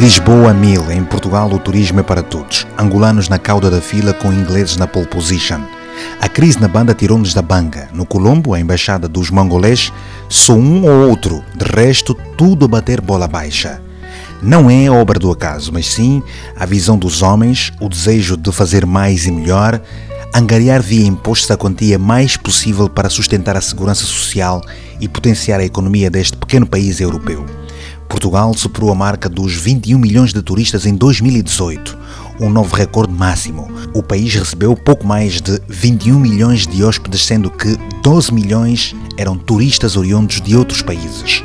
Lisboa mil, em Portugal o turismo é para todos. Angolanos na cauda da fila com ingleses na pole position. A crise na banda tirou-nos da banga. No Colombo, a embaixada dos mongolês, só um ou outro. De resto, tudo a bater bola baixa. Não é obra do acaso, mas sim a visão dos homens, o desejo de fazer mais e melhor, angariar via impostos a quantia mais possível para sustentar a segurança social e potenciar a economia deste pequeno país europeu. Portugal superou a marca dos 21 milhões de turistas em 2018, um novo recorde máximo. O país recebeu pouco mais de 21 milhões de hóspedes, sendo que 12 milhões eram turistas oriundos de outros países.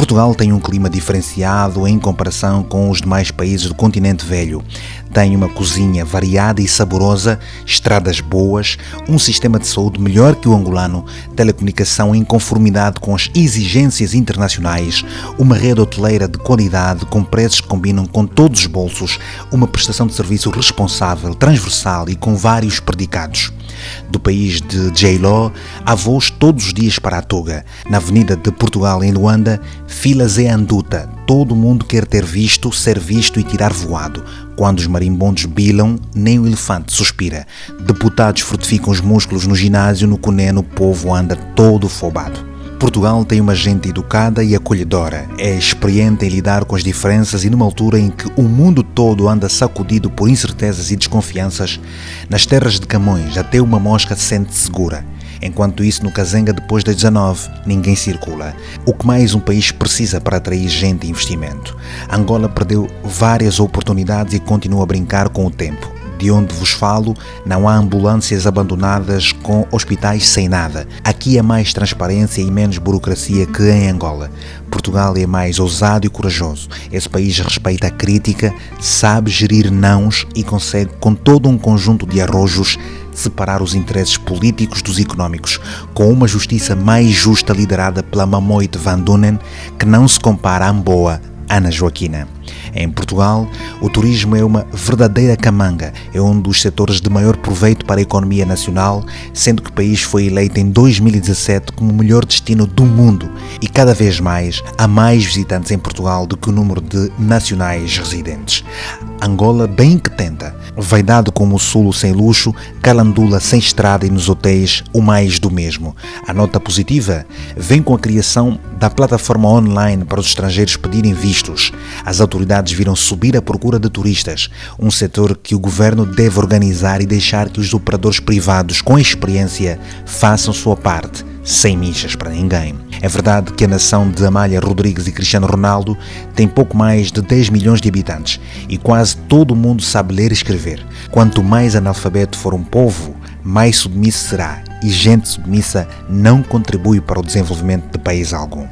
Portugal tem um clima diferenciado em comparação com os demais países do continente velho. Tem uma cozinha variada e saborosa, estradas boas, um sistema de saúde melhor que o angolano, telecomunicação em conformidade com as exigências internacionais, uma rede hoteleira de qualidade com preços que combinam com todos os bolsos, uma prestação de serviço responsável, transversal e com vários predicados do país de J-Law, há voos todos os dias para a Toga. Na Avenida de Portugal, em Luanda, filas é anduta. Todo mundo quer ter visto, ser visto e tirar voado. Quando os marimbondos bilam, nem o elefante suspira. Deputados frutificam os músculos no ginásio, no coneno o povo anda todo fobado. Portugal tem uma gente educada e acolhedora, é experiente em lidar com as diferenças e numa altura em que o mundo todo anda sacudido por incertezas e desconfianças, nas terras de Camões até uma mosca se sente segura. Enquanto isso, no Cazenga, depois das 19, ninguém circula. O que mais um país precisa para atrair gente e investimento? Angola perdeu várias oportunidades e continua a brincar com o tempo de onde vos falo, não há ambulâncias abandonadas com hospitais sem nada. Aqui é mais transparência e menos burocracia que em Angola. Portugal é mais ousado e corajoso. Esse país respeita a crítica, sabe gerir nãos e consegue, com todo um conjunto de arrojos, separar os interesses políticos dos económicos, com uma justiça mais justa liderada pela Mamoite Van Dunen, que não se compara a Amboa, Ana Joaquina. Em Portugal, o turismo é uma verdadeira camanga, é um dos setores de maior proveito para a economia nacional, sendo que o país foi eleito em 2017 como o melhor destino do mundo e cada vez mais há mais visitantes em Portugal do que o número de nacionais residentes. Angola bem que tenta, vai dado como o sul sem luxo, calandula sem estrada e nos hotéis o mais do mesmo. A nota positiva vem com a criação da plataforma online para os estrangeiros pedirem vistos. As autoridades viram subir a procura de turistas, um setor que o governo deve organizar e deixar que os operadores privados com experiência façam sua parte sem michas para ninguém. É verdade que a nação de Amália Rodrigues e Cristiano Ronaldo tem pouco mais de 10 milhões de habitantes e quase todo mundo sabe ler e escrever. Quanto mais analfabeto for um povo, mais submisso será e gente submissa não contribui para o desenvolvimento de país algum.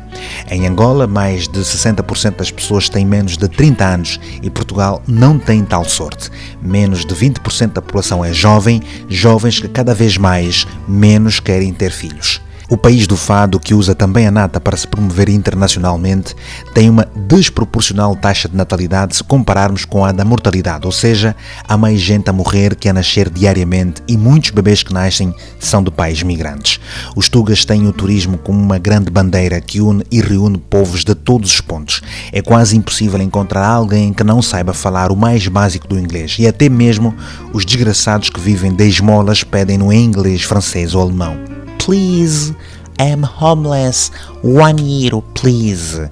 Em Angola, mais de 60% das pessoas têm menos de 30 anos e Portugal não tem tal sorte. Menos de 20% da população é jovem, jovens que cada vez mais menos querem ter filhos. O país do fado, que usa também a nata para se promover internacionalmente, tem uma desproporcional taxa de natalidade se compararmos com a da mortalidade, ou seja, há mais gente a morrer que a nascer diariamente e muitos bebês que nascem são de pais migrantes. Os tugas têm o turismo como uma grande bandeira que une e reúne povos de todos os pontos. É quase impossível encontrar alguém que não saiba falar o mais básico do inglês e até mesmo os desgraçados que vivem de esmolas pedem-no em inglês, francês ou alemão. Please, I'm homeless. One euro, please.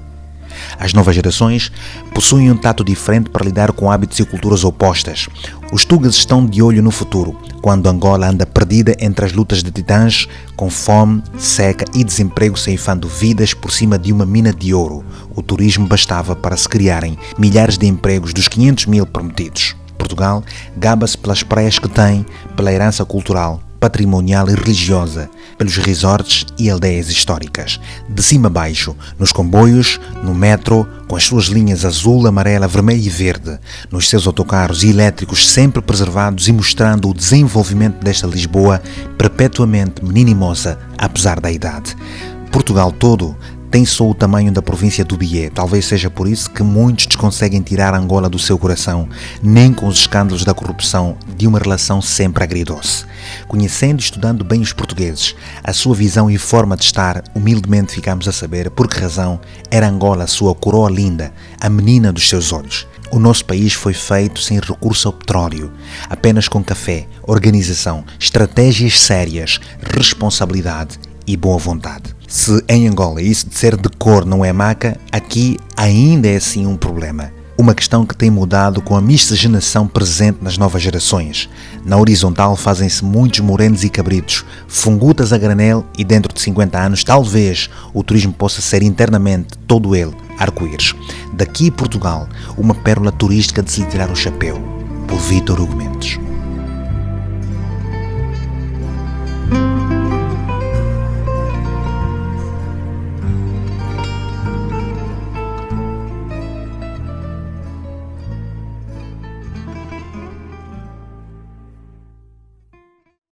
As novas gerações possuem um tato diferente para lidar com hábitos e culturas opostas. Os tugas estão de olho no futuro, quando Angola anda perdida entre as lutas de titãs, com fome, seca e desemprego ceifando vidas por cima de uma mina de ouro. O turismo bastava para se criarem milhares de empregos dos 500 mil prometidos. Portugal gaba-se pelas praias que tem, pela herança cultural, patrimonial e religiosa, pelos resorts e aldeias históricas, de cima a baixo, nos comboios, no metro, com as suas linhas azul, amarela, vermelha e verde, nos seus autocarros elétricos sempre preservados e mostrando o desenvolvimento desta Lisboa perpetuamente menina e moça, apesar da idade. Portugal todo tem só o tamanho da província do Bié. Talvez seja por isso que muitos desconseguem tirar Angola do seu coração, nem com os escândalos da corrupção de uma relação sempre agridoce. Conhecendo e estudando bem os portugueses, a sua visão e forma de estar, humildemente ficamos a saber por que razão era Angola a sua coroa linda, a menina dos seus olhos. O nosso país foi feito sem recurso ao petróleo, apenas com café, organização, estratégias sérias, responsabilidade e boa vontade. Se em Angola isso de ser de cor não é maca, aqui ainda é sim um problema. Uma questão que tem mudado com a miscigenação presente nas novas gerações. Na horizontal fazem-se muitos morenos e cabritos, fungutas a granel e dentro de 50 anos talvez o turismo possa ser internamente todo ele arco-íris. Daqui Portugal, uma pérola turística de se lhe tirar o chapéu. Por Vítor Hugo Mendes.